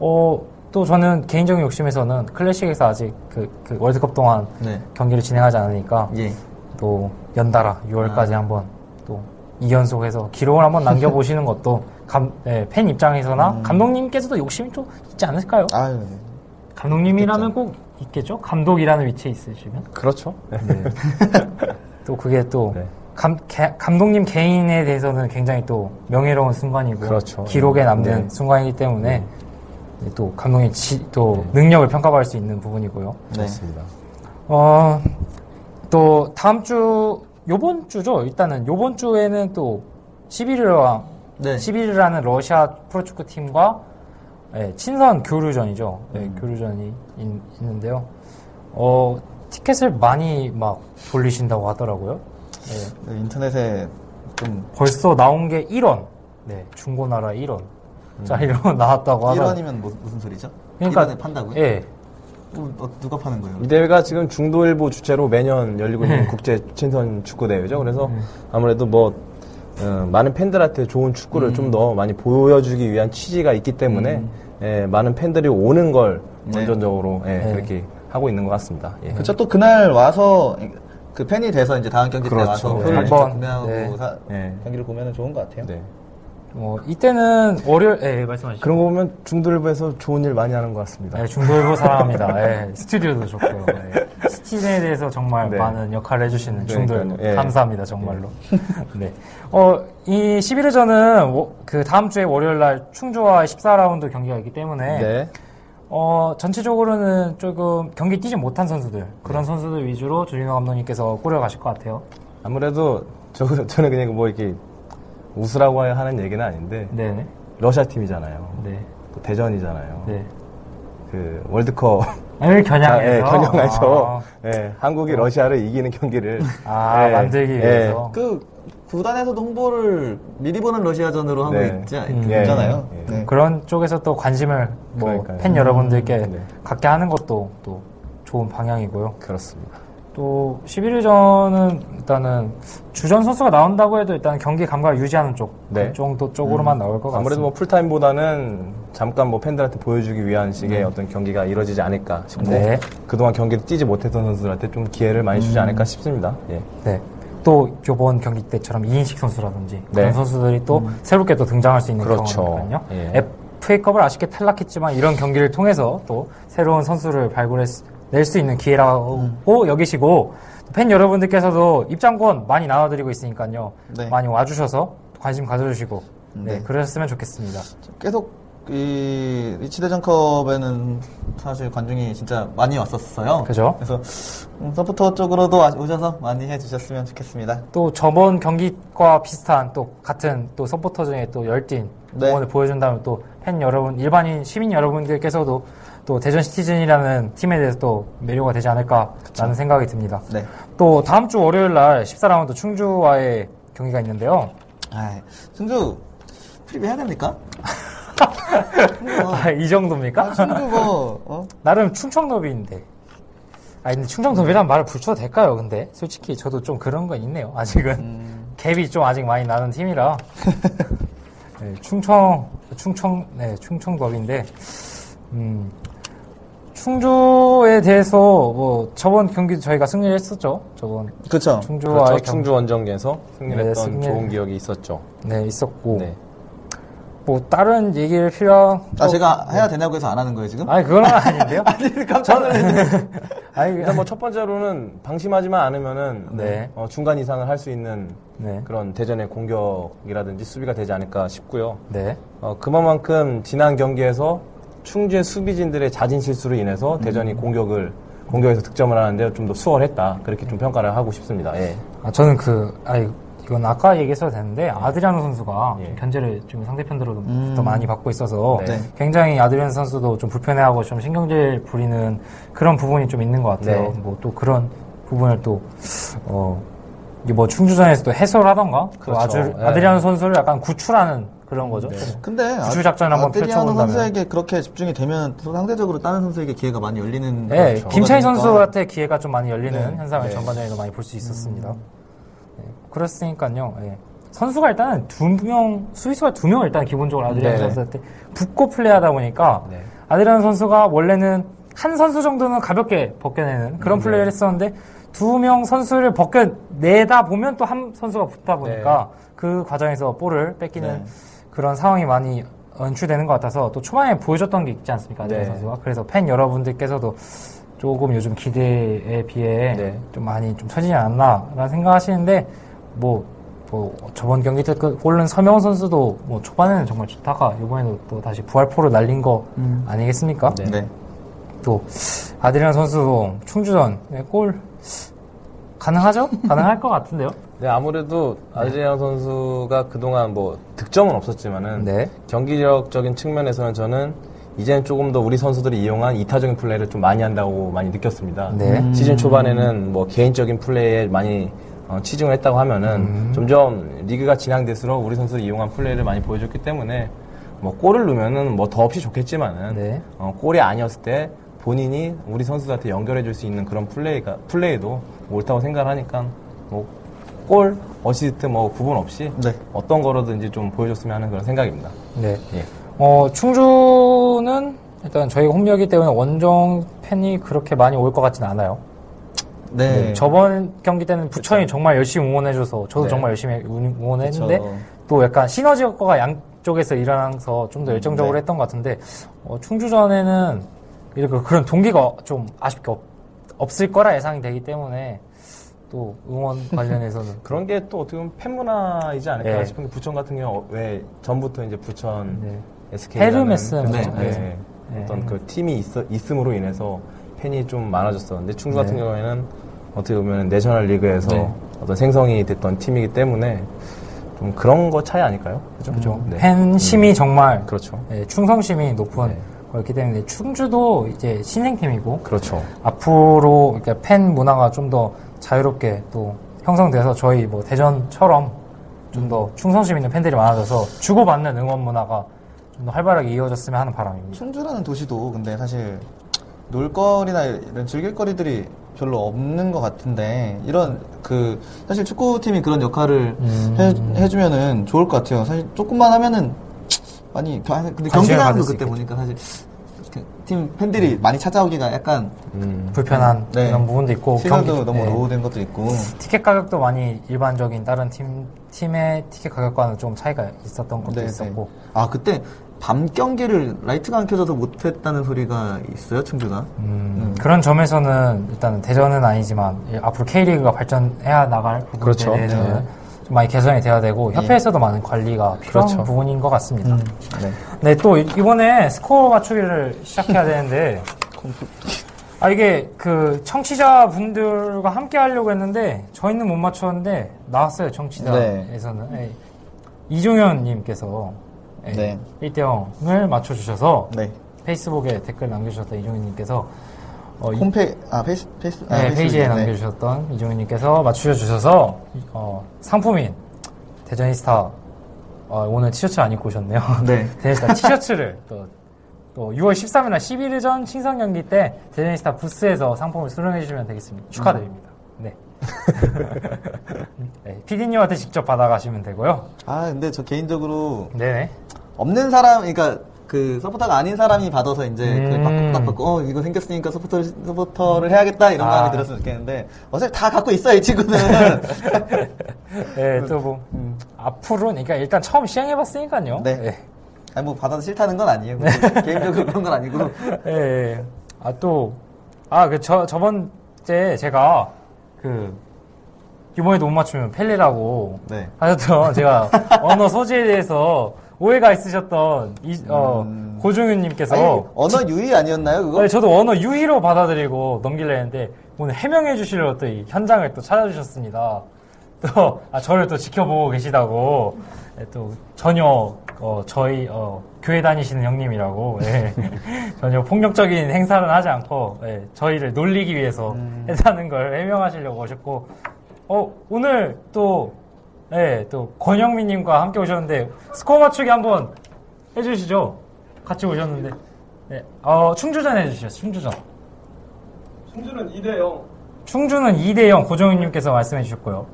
어, 또 저는 개인적인 욕심에서는 클래식에서 아직 그, 그 월드컵 동안 네. 경기를 진행하지 않으니까 예. 또 연달아 6월까지 아. 한번 또 2연속해서 기록을 한번 남겨보시는 것도 감, 예, 팬 입장에서나 음. 감독님께서도 욕심이 좀 있지 않을까요? 아유. 감독님이라면 꼭 있겠죠? 감독이라는 위치에 있으시면. 그렇죠 네. 또 그게 또 네. 감, 개- 감독님 개인에 대해서는 굉장히 또 명예로운 순간이고 그렇죠. 기록에 남는 네. 순간이기 때문에 또 감독의 지, 또 능력을 평가받을 수 있는 부분이고요. 네. 그렇습니다 어, 또 다음 주 요번 주죠. 일단은 요번 주에는 또 11일과 네. 11일이라는 러시아 프로축구 팀과 예, 친선 교류전이죠. 예, 음. 교류전이 있, 있는데요. 어, 티켓을 많이 막 돌리신다고 하더라고요. 예, 네, 인터넷에 좀 벌써 나온 게 1원. 네, 중고나라 1원. 짜리로 나왔다고 하더라고요. 1원이면 뭐, 무슨 소리죠? 그러니까 1원에 판다고요? 예. 어, 어, 누가 파는 거예요? 이 대회가 지금 중도일보 주최로 매년 열리고 있는 네. 국제 친선 축구 대회죠. 그래서 아무래도 뭐 어, 많은 팬들한테 좋은 축구를 음. 좀더 많이 보여주기 위한 취지가 있기 때문에 예, 많은 팬들이 오는 걸 네. 원전적으로 예, 네. 그렇게 하고 있는 것 같습니다. 예. 그렇죠. 또 그날 와서 그 팬이 돼서 이제 다음 경기 때 그렇죠. 와서 네. 표를 구매하고 네. 사- 예. 경기를 보면 좋은 것 같아요. 네. 뭐 이때는 월요일 예, 예, 말씀하시죠. 그런 거 보면 중도일보에서 좋은 일 많이 하는 것 같습니다. 네, 중도일보 사랑합니다. 예, 스튜디오도 좋고요. 예. 시티즌에 대해서 정말 네. 많은 역할을 해주시는 중도일보 그러니까요. 예. 감사합니다, 정말로. 네. 어, 이 11회전은 그 다음 주에 월요일 날 충주와 14라운드 경기가 있기 때문에 네. 어, 전체적으로는 조금 경기 뛰지 못한 선수들 그런 선수들 위주로 조진호 감독님께서 꾸려가실 것 같아요. 아무래도 저, 저는 그냥 뭐 이렇게 웃으라고 하는 얘기는 아닌데 네, 러시아 팀이잖아요. 네, 또 대전이잖아요. 네. 그 월드컵 을 겨냥해서 예, 겨냥해서 아, 예, 한국이 러시아를 이기는 경기를 아, 예, 만들기 예, 위해서. 그 구단에서도 홍보를 미리 보는 러시아전으로 하고 네. 있지, 음. 있잖아요. 예. 네. 그런 쪽에서 또 관심을 뭐. 팬 여러분들께 네. 갖게 하는 것도 또 좋은 방향이고요. 그렇습니다. 또 11일전은 일단은 주전 선수가 나온다고 해도 일단 경기 감각을 유지하는 쪽, 네. 그 정도 쪽으로만 나올 것 같습니다. 아무래도 뭐 풀타임보다는 잠깐 뭐 팬들한테 보여주기 위한 식의 네. 어떤 경기가 이루어지지 않을까 싶고 네. 그동안 경기를 뛰지 못했던 선수들한테 좀 기회를 많이 음. 주지 않을까 싶습니다. 예. 네. 또 이번 경기 때처럼 이인식 선수라든지 그런 네. 선수들이 또 새롭게 또 등장할 수 있는 그렇죠. 경우니까요. 예. FA컵을 아쉽게 탈락했지만 이런 경기를 통해서 또 새로운 선수를 발굴해 낼 수 있는 기회라고 음. 여기시고 팬 여러분들께서도 입장권 많이 나눠드리고 있으니까요. 네. 많이 와주셔서 관심 가져주시고 네, 네. 그러셨으면 좋겠습니다. 계속 이 리치대전컵에는 사실 관중이 진짜 많이 왔었어요. 그죠? 그래서 음, 서포터 쪽으로도 와- 오셔서 많이 해주셨으면 좋겠습니다. 또 저번 경기과 비슷한 또 같은 또 서포터 중에 또 열띤 네. 응원을 보여준다면 또 팬 여러분, 일반인 시민 여러분들께서도 또 대전 시티즌이라는 팀에 대해서 또 매료가 되지 않을까라는 생각이 듭니다. 네. 또 다음 주 월요일 날 14라운드 충주와의 경기가 있는데요. 아, 충주 프리뷰 해야 됩니까? 아, 이 정도입니까? 아, 충주 뭐 어? 나름 충청더비인데. 아 근데 충청더비란 말을 붙여도 될까요? 근데 솔직히 저도 좀 그런 건 있네요. 아직은 음. 갭이 좀 아직 많이 나는 팀이라. 네, 충청 충청 네 충청도비인데 음, 충주에 대해서 뭐 저번 경기도 저희가 승리를 했었죠. 저번 그렇죠. 충주와의 그렇죠. 경기 충주 원정에서 승리했던 네, 승리. 좋은 기억이 있었죠. 네 있었고 네. 뭐 다른 얘기를 필요한 아 제가 해야 되냐고 해서 안 하는 거예요 지금? 아니 그건 아닌데요. 아니 깜짝 놀랐네. 아니 일단 뭐 첫 번째로는 방심하지만 않으면은 네. 어, 중간 이상을 할 수 있는 네. 그런 대전의 공격이라든지 수비가 되지 않을까 싶고요. 네. 어, 그만큼 지난 경기에서 충주의 수비진들의 잦은 실수로 인해서 대전이 공격을 공격에서 득점을 하는데 좀 더 수월했다 그렇게 좀 평가를 하고 싶습니다. 예. 아, 저는 그, 아, 이건 아까 얘기했어도 되는데, 아드리아노 선수가 예. 좀 견제를 좀 상대편들로부터 음. 많이 받고 있어서, 네. 굉장히 아드리아노 선수도 좀 불편해하고 좀 신경질 부리는 그런 부분이 좀 있는 것 같아요. 네. 뭐또 그런 부분을 또, 어, 이게 뭐 충주전에서도 해소를 하던가, 그 그렇죠. 아주, 예. 아드리아노 선수를 약간 구출하는 그런 거죠. 네. 근데 구출 작전 한번 펼쳐본다면. 선수에게 그렇게 집중이 되면 또 상대적으로 다른 선수에게 기회가 많이 열리는 네, 거가 김차희 되니까. 선수한테 기회가 좀 많이 열리는 네. 현상을 네. 전반전에도 많이 볼 수 있었습니다. 네, 그랬으니까요. 예. 선수가 일단은 두 명, 수비수가 두 명 일단 기본적으로 아드리안 네. 선수한테 붙고 플레이하다 보니까 네. 아드리안 선수가 원래는 한 선수 정도는 가볍게 벗겨내는 그런 네. 플레이를 했었는데 두 명 선수를 벗겨 내다 보면 또 한 선수가 붙다 보니까 그 과정에서 볼을 뺏기는 네. 그런 상황이 많이 연출되는 것 같아서 또 초반에 보여줬던 게 있지 않습니까? 아드리안 네. 선수가. 그래서 팬 여러분들께서도 조금 요즘 기대에 비해 네. 좀 많이 좀 처지지 않았나라는 생각하시는데 뭐, 뭐 저번 경기 때그 골른 서명훈 선수도 뭐 초반에는 정말 좋다가 이번에도 또 다시 부활포를 날린 거 음. 아니겠습니까? 네. 네. 또 아드리안 선수도 충주전 네, 골 가능하죠? 가능할 것 같은데요? 네, 아무래도 아드리안 선수가 그동안 뭐 득점은 없었지만은 네. 경기력적인 측면에서는 저는 이제는 조금 더 우리 선수들이 이용한 이타적인 플레이를 좀 많이 한다고 많이 느꼈습니다. 네. 음. 시즌 초반에는 뭐 개인적인 플레이에 많이 어, 치중을 했다고 하면은 음. 점점 리그가 진행될수록 우리 선수들이 이용한 플레이를 많이 보여줬기 때문에 뭐 골을 넣으면은 뭐 더 없이 좋겠지만은 네. 어, 골이 아니었을 때 본인이 우리 선수들한테 연결해 줄 수 있는 그런 플레이가 플레이도 옳다고 생각을 하니까 뭐 골, 어시스트 뭐 구분 없이 네. 어떤 거로든지 좀 보여줬으면 하는 그런 생각입니다. 네. 예. 어, 충주는 일단 저희가 홈이기 때문에 원정 팬이 그렇게 많이 올 것 같지는 않아요. 네. 저번 경기 때는 부천이 정말 열심히 응원해줘서 저도 네. 정말 열심히 응- 응원했는데 그쵸. 또 약간 시너지 효과가 양쪽에서 일어나서 좀 더 열정적으로 네. 했던 것 같은데 어, 충주전에는 이렇게 그런 동기가 좀 아쉽게 없, 없을 거라 예상이 되기 때문에 또 응원 관련해서는 그런 게 또 어떻게 보면 팬 문화이지 않을까 네. 싶은 게 부천 같은 경우 왜 전부터 이제 부천 네. SK 헤르메스 네, 네, 네. 네. 어떤 그 팀이 있, 음으로 인해서 팬이 좀 많아졌었는데 충주 같은 네. 경우에는 어떻게 보면 내셔널 리그에서 네. 어떤 생성이 됐던 팀이기 때문에 좀 그런 거 차이 아닐까요? 그죠? 그죠. 네. 팬심이 정말 그렇죠. 네, 충성심이 높은 네. 거였기 때문에 충주도 이제 신생팀이고 그렇죠. 앞으로 이렇게 팬 문화가 좀 더 자유롭게 또 형성돼서 저희 뭐 대전처럼 좀 더 충성심 있는 팬들이 많아져서 주고받는 응원 문화가 좀 더 활발하게 이어졌으면 하는 바람입니다. 충주라는 도시도 근데 사실 놀거리나 이런 즐길거리들이 별로 없는 것 같은데 이런 그 사실 축구팀이 그런 역할을 음. 해, 주면은 좋을 것 같아요. 사실 조금만 하면은 많이 겨- 근데 경기장도 수 그때. 보니까 사실 그팀 팬들이 많이 찾아오기가 약간 음. 불편한 네. 그런 부분도 있고 시간도 경기- 너무 네. 노후된 것도 있고 티켓 가격도 많이 일반적인 다른 팀 팀의 티켓 가격과는 좀 차이가 있었던 것도 네, 있었고 네. 아 그때 밤 경기를 라이트가 안 켜져서 못했다는 소리가 있어요 충주가. 음, 그런 점에서는 일단 대전은 아니지만 예, 앞으로 K리그가 발전해야 나갈 부분에 그렇죠. 대해서는 네. 좀 많이 개선이 돼야 되고 협회에서도 많은 관리가 필요한 그렇죠. 부분인 것 같습니다. 네. 네, 또 이- 이번에 스코어 맞추기를 시작해야 되는데 아 이게 그 청취자 분들과 함께 하려고 했는데 저희는 못 맞췄는데 나왔어요 청취자에서는 예. 이종현 님께서 네. 1대 0을 맞춰주셔서 네. 페이스북에 댓글 남겨주셨던 이종희님께서 어, 이- 홈페 아 페이스 페이스 아, 네, 페이지에 네. 남겨주셨던 이종희님께서 맞추셔 주셔서 어, 상품인 대저니스타 어, 오늘 티셔츠 안 입고 오셨네요. 네. 대저니스타 티셔츠를 또, 또 6월 13일날 11일 전 친선 경기 때 대저니스타 부스에서 상품을 수령해 주시면 되겠습니다. 축하드립니다. 네. 네, PD님한테 직접 받아가시면 되고요. 아 근데 저 개인적으로 네네. 없는 사람 그러니까 그 서포터가 아닌 사람이 받아서 이제 그 음. 딱 받고 어 이거 생겼으니까 서포터 서포터를 해야겠다 이런 아. 마음이 들었으면 좋겠는데 어차피 다 갖고 있어 이 친구는 네, 또 뭐, 앞으로는, 그러니까 일단 처음 시행해봤으니까요. 네. 아니 뭐 받아서 싫다는 건 아니에요 개인적으로 그런 건 아니고 예, 예. 아, 또, 아, 그, 저, 저번째 제가, 그, 이번에도 못 맞추면 펠레라고 네. 하셨던 제가 언어 소지에 대해서 오해가 있으셨던 이, 어, 음. 고종윤님께서 아니, 언어 유희 아니었나요 그거? 네, 저도 언어 유희로 받아들이고 넘기려 했는데 오늘 해명해 주시려고 또 이 현장을 또 찾아주셨습니다. 또 아, 저를 또 지켜보고 계시다고 네, 또 전혀 어, 저희 어, 교회 다니시는 형님이라고 예. 전혀 폭력적인 행사는 하지 않고 예, 저희를 놀리기 위해서 했다는 걸 해명하시려고 오셨고 어, 오늘 또 예, 또 권영민님과 함께 오셨는데 스코어 맞추기 한번 해주시죠. 같이 오셨는데. 네, 어, 충주전 해주시죠, 충주전. 충주는 2대 0, 충주는 2대 0 고정윤님께서 말씀해 주셨고요.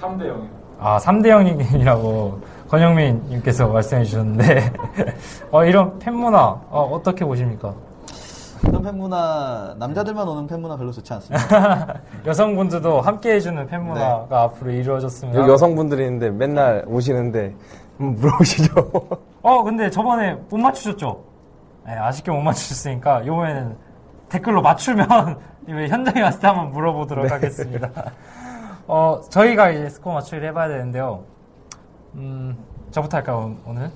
3대 0이요. 아, 3대 0이라고 권영민님께서 말씀해 주셨는데, 어, 이런 팬 문화, 어, 어떻게 보십니까? 이런 팬문화 남자들만 오는 팬문화 별로 좋지 않습니다 여성분들도 함께 해주는 팬문화가 앞으로 이루어졌으면. 여기 여성분들이 있는데 맨날 오시는데 물어보시죠. 어, 근데 저번에 못 맞추셨죠? 네, 아쉽게 못 맞추셨으니까, 이번에는 댓글로 맞추면, 이번 현장에 왔을 때 한번 물어보도록 하겠습니다. 어, 저희가 이제 스코어 맞추기를 해봐야 되는데요. 음, 저부터 할까요, 오늘?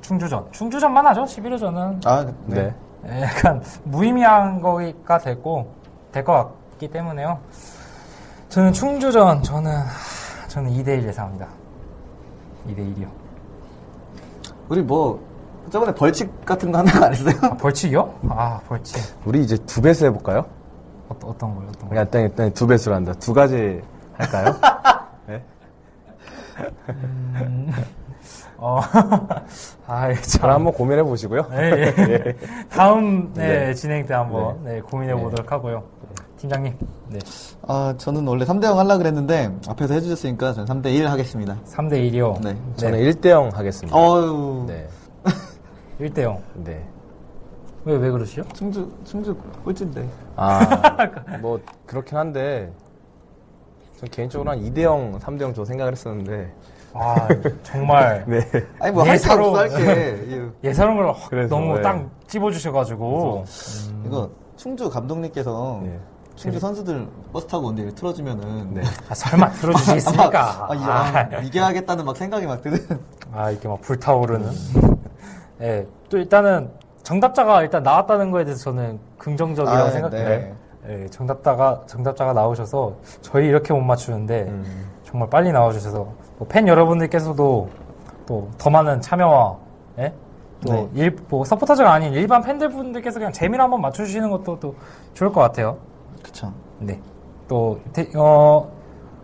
충주전. 충주전만 하죠, 11호전은. 아 네. 예, 약간 무의미한 거가 됐고, 될 것 같기 때문에요. 저는 충주전, 저는, 하, 저는 2대1 예상합니다. 2대1이요. 우리 뭐 저번에 벌칙 같은 거 하는 거 안 했어요? 아, 벌칙이요? 아, 벌칙. 우리 이제 두 배수 해볼까요? 어, 어떤 거요? 어떤 거? 그냥 일단, 일단 두 배수로 한다. 두 가지 할까요? 네. 어, 아, 예, 참. 잘 한번 고민해 보시고요. 예, 예. 다음 네, 네. 진행 때 한번 네, 고민해 보도록 하고요. 팀장님, 네. 아 저는 원래 3대 0 하려고 그랬는데 앞에서 해 주셨으니까 저는 3대 1 하겠습니다 3대 1이요. 네. 저는 1대 0 하겠습니다. 어유 네. 1대 0. 네. 왜, 왜 그러시죠? 충주 충주 꼴찌인데 아, 뭐, 그렇긴 한데, 전 개인적으로 한 2대 0, 3대 0 저 생각을 했었는데, 아, 정말. 네. 아니 뭐 예, 할게 서로- 없어 할게 예. 예사름을 확 그래서, 너무 네. 딱 찝어주셔가지고. 이거 충주 감독님께서 네. 충주 선수들 버스 타고 온데 이거 틀어주면은 네. 아, 설마 들어주시겠습니까? 아, 이- 아, 아, 이게 하겠다는 막 생각이 막 드는 아, 이렇게 막 불타오르는. 예, 또 일단은 정답자가 일단 나왔다는 거에 대해서 저는 긍정적이라고 아, 생각해요. 네. 예, 정답자가, 정답자가 나오셔서 저희 이렇게 못 맞추는데 음. 정말 빨리 나와주셔서 뭐 팬 여러분들께서도 또 더 많은 참여와 예? 또 네. 일, 뭐 서포터즈가 아닌 일반 팬들 분들께서 그냥 재미로 한번 맞춰주시는 것도 또 좋을 것 같아요. 그쵸 네. 또, 대- 어,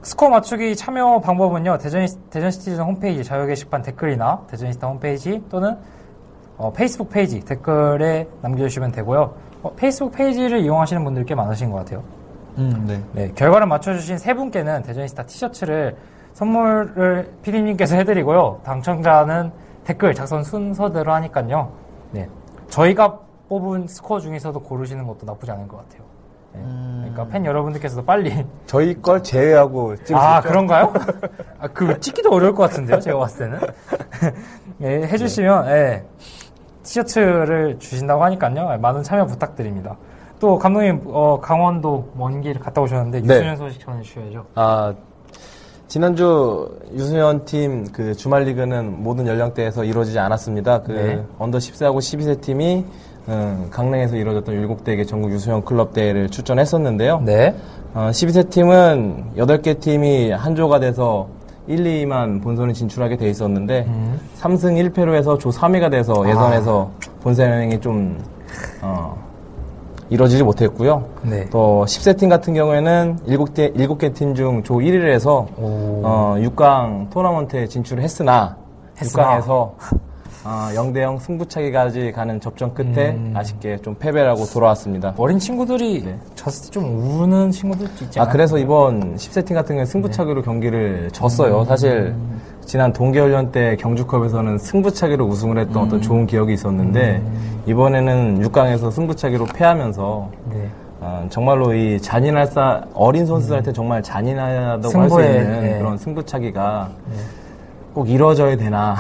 스코어 맞추기 참여 방법은요, 대전, 대전 시티즌 홈페이지 자유 게시판 댓글이나 대저니스타 홈페이지 또는 어, 페이스북 페이지 댓글에 남겨주시면 되고요. 어, 페이스북 페이지를 이용하시는 분들 꽤 많으신 것 같아요. 음 네 네, 결과를 맞춰주신 세 분께는 대전시타 티셔츠를 선물을 피디님께서 해드리고요. 당첨자는 댓글 작성 순서대로 하니까요. 네, 저희가 뽑은 스코어 중에서도 고르시는 것도 나쁘지 않을 것 같아요. 네, 그러니까 팬 여러분들께서도 빨리 저희 걸 제외하고 찍으셨죠? 아 그런가요? 아, 그 찍기도 어려울 것 같은데요. 제가 봤을 때는 네, 해주시면 예, 티셔츠를 주신다고 하니까요. 예, 많은 참여 부탁드립니다. 또 감독님 어, 강원도 먼 길 갔다 오셨는데 네. 유수년 소식 전해주셔야죠. 아, 지난주 유수현 팀그 주말 리그는 모든 연령대에서 이루어지지 않았습니다. 그 네. 언더 10세하고 12세 팀이 음, 강릉에서 이루어졌던 7대의 전국 유수현 클럽 대회를 출전했었는데요. 네. 어, 12세 팀은 8개 팀이 한 조가 돼서 1, 2만 본선에 진출하게 돼 있었는데 음. 3승 1패로 해서 조 3위가 돼서 예선에서 본선행이 좀 어, 이루어지지 못했고요. 네. 또 10세 팀 같은 경우에는 7개, 7개 팀 중 조 1위를 해서 오. 어, 6강 토너먼트에 진출했으나 했으나. 6강에서 어, 0대0 승부차기까지 가는 접전 끝에 음. 아쉽게 좀 패배를 하고 돌아왔습니다. 어린 친구들이 네. 졌을 때 좀 우는 친구들도 있지 아, 않아요? 그래서 이번 10세팅 같은 경우에 승부차기로 네. 경기를 졌어요. 음. 사실 지난 동계훈련 때 경주컵에서는 승부차기로 우승을 했던 음. 어떤 좋은 기억이 있었는데 이번에는 6강에서 승부차기로 패하면서 네. 어, 정말로 이 잔인할 사 어린 선수들한테 정말 잔인하다고 할수 음. 있는 네. 그런 승부차기가 꼭 이루어져야 되나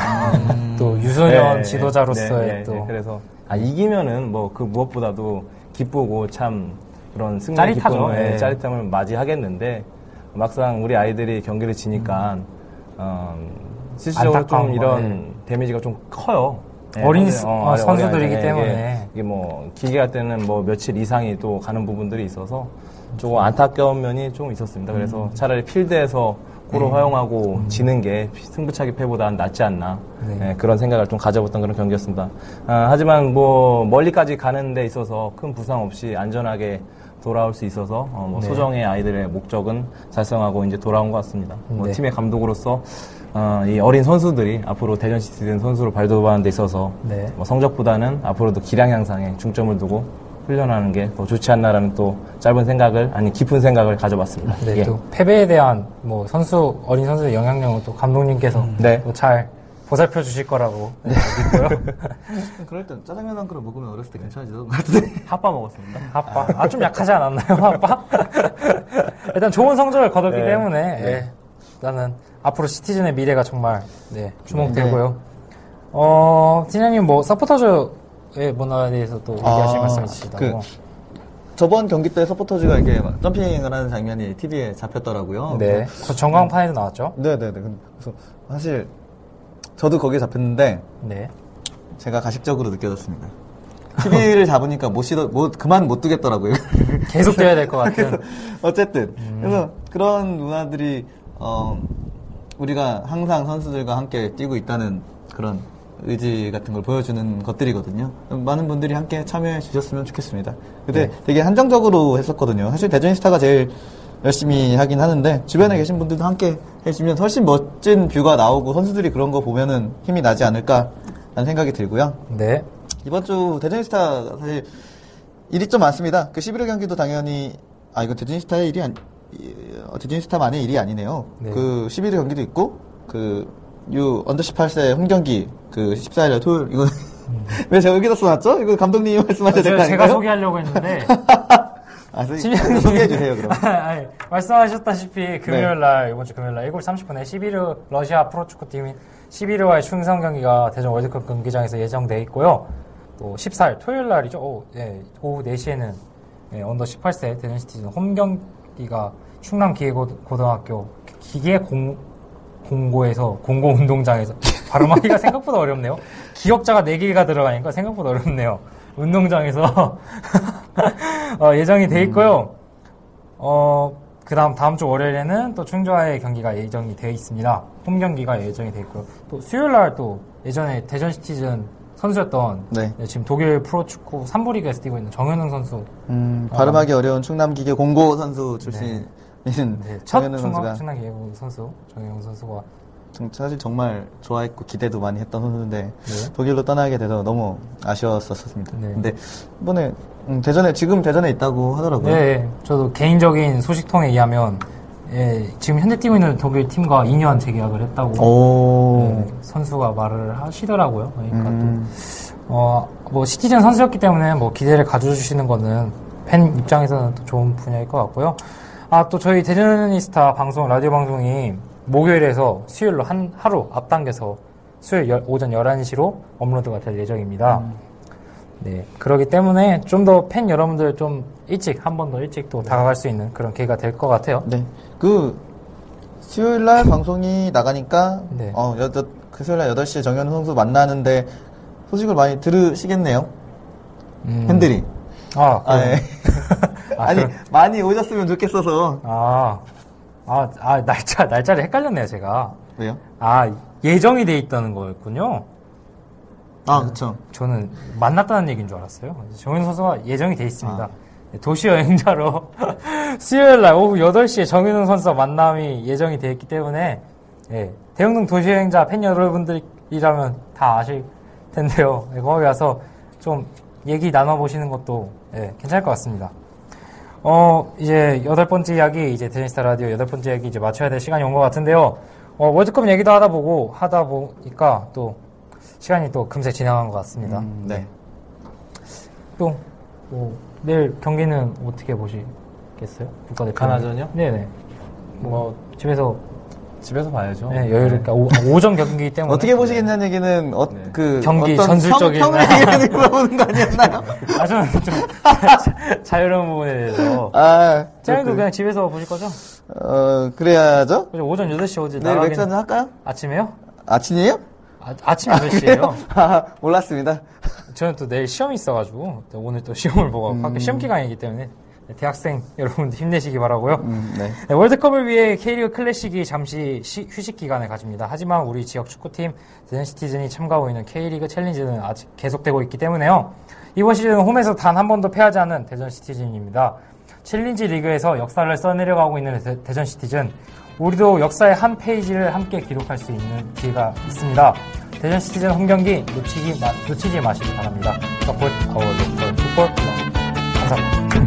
또 유소년 네, 지도자로서의 네, 네, 또 네. 그래서 아, 이기면은 뭐 그 무엇보다도 기쁘고 참 그런 승리 짜릿하죠. 기쁨을 네. 짜릿함을 맞이하겠는데 막상 우리 아이들이 경기를 지니까 어, 실질적으로 좀 거, 이런 네. 데미지가 좀 커요. 어린 어, 어, 선수들이기 때문에. 이게, 뭐 길게 갈 때는 뭐 며칠 이상이 또 가는 부분들이 있어서 조금 안타까운 면이 좀 있었습니다. 그래서 음. 차라리 필드에서 골을 허용하고 지는 게 승부차기 패보다는 낫지 않나 네. 네, 그런 생각을 좀 가져봤던 그런 경기였습니다. 아, 하지만 뭐 멀리까지 가는 데 있어서 큰 부상 없이 안전하게 돌아올 수 있어서 어, 뭐 네. 소정의 아이들의 목적은 달성하고 이제 돌아온 것 같습니다. 뭐 네. 팀의 감독으로서 어, 이 어린 선수들이 앞으로 대전 시티즌 선수로 발돋움하는 데 있어서 네. 뭐 성적보다는 앞으로도 기량 향상에 중점을 두고 훈련하는 게 더 좋지 않나라는 또 짧은 생각을 아니 깊은 생각을 가져봤습니다. 네, 예. 또 패배에 대한 뭐 선수 어린 선수의 영향력을 또 감독님께서 네. 또잘 보살펴 주실 거라고 네, 믿고요. 그럴 땐 짜장면 한 그릇 먹으면 어렸을 때 괜찮아지던 것 같은데. 핫바 먹었습니다. 핫바, 아 좀 약하지 않았나요, 핫바? 일단 좋은 성적을 거뒀기 네. 때문에 예, 일단은 앞으로 시티즌의 미래가 정말 네, 주목되고요. 어, 팀장님 뭐 서포터즈 의 문화에 대해서 또 얘기하실 아, 말씀 있으시다고. 그 저번 경기 때 서포터즈가 이렇게 막 점핑을 하는 장면이 TV에 잡혔더라고요. 네, 그 전광판에도 나왔죠. 네 네 네. 그래서 사실 저도 거기에 잡혔는데 네. 제가 가식적으로 느껴졌습니다. TV를 잡으니까 못 쉬더, 못, 그만 못 두겠더라고요. 계속 돼야 될 것 같은. 어쨌든 음. 그래서 그런 문화들이 어, 우리가 항상 선수들과 함께 뛰고 있다는 그런 의지 같은 걸 보여주는 것들이거든요. 많은 분들이 함께 참여해 주셨으면 좋겠습니다. 근데 네. 되게 한정적으로 했었거든요. 사실 대전 스타가 제일 열심히 하긴 하는데 주변에 계신 분들도 함께 해주면 훨씬 멋진 view가 나오고 선수들이 그런 거 보면은 힘이 나지 않을까라는 생각이 들고요. 네. 이번 주 대저니스타 사실 일이 좀 많습니다. 그 11호 경기도 당연히 아 이거 대저니스타의 일이 아니 어, 대저니스타만의 일이 아니네요. 네. 그 11호 경기도 있고 그 U under 18세 홈 경기 그 14일 토요일 이거 왜 제가 여기다 써놨죠? 이거 감독님이 말씀하셔야 될거 제가, 제가 아닌가요? 소개하려고 했는데 아, 소- 팀장님이- 소개해 주세요 그럼. 아니, 말씀하셨다시피 금요일 날 이번 주 금요일 날 7시 30분에 11호 러시아 프로축구 팀인 11호와의 충성 경기가 대전 월드컵 경기장에서 예정돼 있고요. 또 14일 토요일 날이죠. 오, 네, 오후 4시에는 언더 18세 대전 시티즌 홈 경기가 충남 기계고등학교 기계 공 공고에서 공고 운동장에서 발음하기가 생각보다 어렵네요. 기억자가 4개가 들어가니까 생각보다 어렵네요. 운동장에서 어, 예정이 돼 있고요. 어, 그 다음, 다음 주 월요일에는 또 충주와의 경기가 예정이 되어 있습니다. 홈 경기가 예정이 되어 있고요. 또 수요일 날 또 예전에 대전 시티즌 선수였던 네. 네, 지금 독일 프로축구 3부 리그에서 뛰고 있는 정현웅 선수. 음, 발음하기 어 려운 충남기계 공고 선수 출신인 네, 첫 정현우 선수가 기계공 선수, 정현웅 선수가. 정- 사실 정말 좋아했고 기대도 많이 했던 선수인데 네. 독일로 떠나게 돼서 너무 아쉬웠었습니다. 네. 근데 이번에 음, 대전에 지금 대전에 있다고 하더라고요. 네, 저도 개인적인 소식통에 의하면, 예, 지금 현재 뛰고 있는 독일 팀과 2년 재계약을 했다고. 오. 네, 선수가 말을 하시더라고요. 그러니까 음. 또, 어, 뭐, 시티즌 선수였기 때문에 뭐, 기대를 가져주시는 거는 팬 입장에서는 또 좋은 분야일 것 같고요. 아, 또 저희 대전이스타 방송, 라디오 방송이 목요일에서 수요일로 한, 하루 앞당겨서 수요일 열- 오전 11시로 업로드가 될 예정입니다. 네. 그러기 때문에 좀 더 팬 여러분들 좀 일찍, 한 번 더 일찍 또 다가갈 수 있는 그런 기회가 될 것 같아요. 네. 그 수요일 날 방송이 나가니까 네. 어, 여, 여, 그 수요일 날 8시에 정현우 선수 만나는데 소식을 많이 들으시겠네요. 음. 팬들이. 아, 아, 예. 아, 아니, 그럼- 많이 오셨으면 좋겠어서. 아, 아, 아, 날짜, 날짜를 헷갈렸네요, 제가. 왜요? 아, 예정이 돼 있다는 거였군요. 아, 그쵸. 저는 만났다는 얘기인 줄 알았어요. 정윤 선수가 예정이 돼 있습니다. 아. 네, 도시 여행자로 수요일 날 오후 8시에 정윤웅 선수와 만남이 예정이 되어 있기 때문에 예, 대흥동 도시 여행자 팬 여러분들이라면 다 아실 텐데요. 예, 거기 가서 좀 얘기 나눠보시는 것도 예, 괜찮을 것 같습니다. 어, 이제 여덟 번째 이야기, 이제 테니스타 라디오 여덟 번째 이야기 이제 맞춰야 될 시간이 온 것 같은데요. 어, 월드컵 얘기도 하다 보고, 하다 보니까 또 시간이 또 금세 지나간 것 같습니다. 음, 네. 또, 뭐, 내일 경기는 어떻게 보시겠어요? 국가대표. 가나전이요? 네네. 뭐 집에서 집에서 봐야죠. 네, 여유롭게 오, 오전 경기이기 때문에 어떻게 보시겠냐는 얘기는, 어, 네. 그, 경기 어떤 전술적인- 평, 평을 얘기하는 물어보는 거 아니었나요? 아 저는 좀 자유로운 부분에 대해서 아, 짱이도 그냥 집에서 보실 거죠? 어, 그래야죠. 오전 8시 어제 내일 나가긴 맥주 한잔 할까요? 아침에요? 아침이에요? 아, 아침 8시에요. 아, 몰랐습니다. 저는 또 내일 시험이 있어가지고 또 오늘 또 시험을 보고 음. 학교 시험 기간이기 때문에 대학생 여러분들 힘내시기 바라고요. 음, 네. 네, 월드컵을 위해 K리그 클래식이 잠시 시- 휴식 기간을 가집니다. 하지만 우리 지역 축구팀 대전시티즌이 참가하고 있는 K리그 챌린지는 아직 계속되고 있기 때문에요. 이번 시즌은 홈에서 단 한 번도 패하지 않은 대전시티즌입니다. 챌린지 리그에서 역사를 써내려가고 있는 대- 대전시티즌. 우리도 역사의 한 페이지를 함께 기록할 수 있는 기회가 있습니다. 대전시티즌 홈경기 놓치기, 마- 놓치지 마시기 바랍니다. Support our local football. 감사합니다.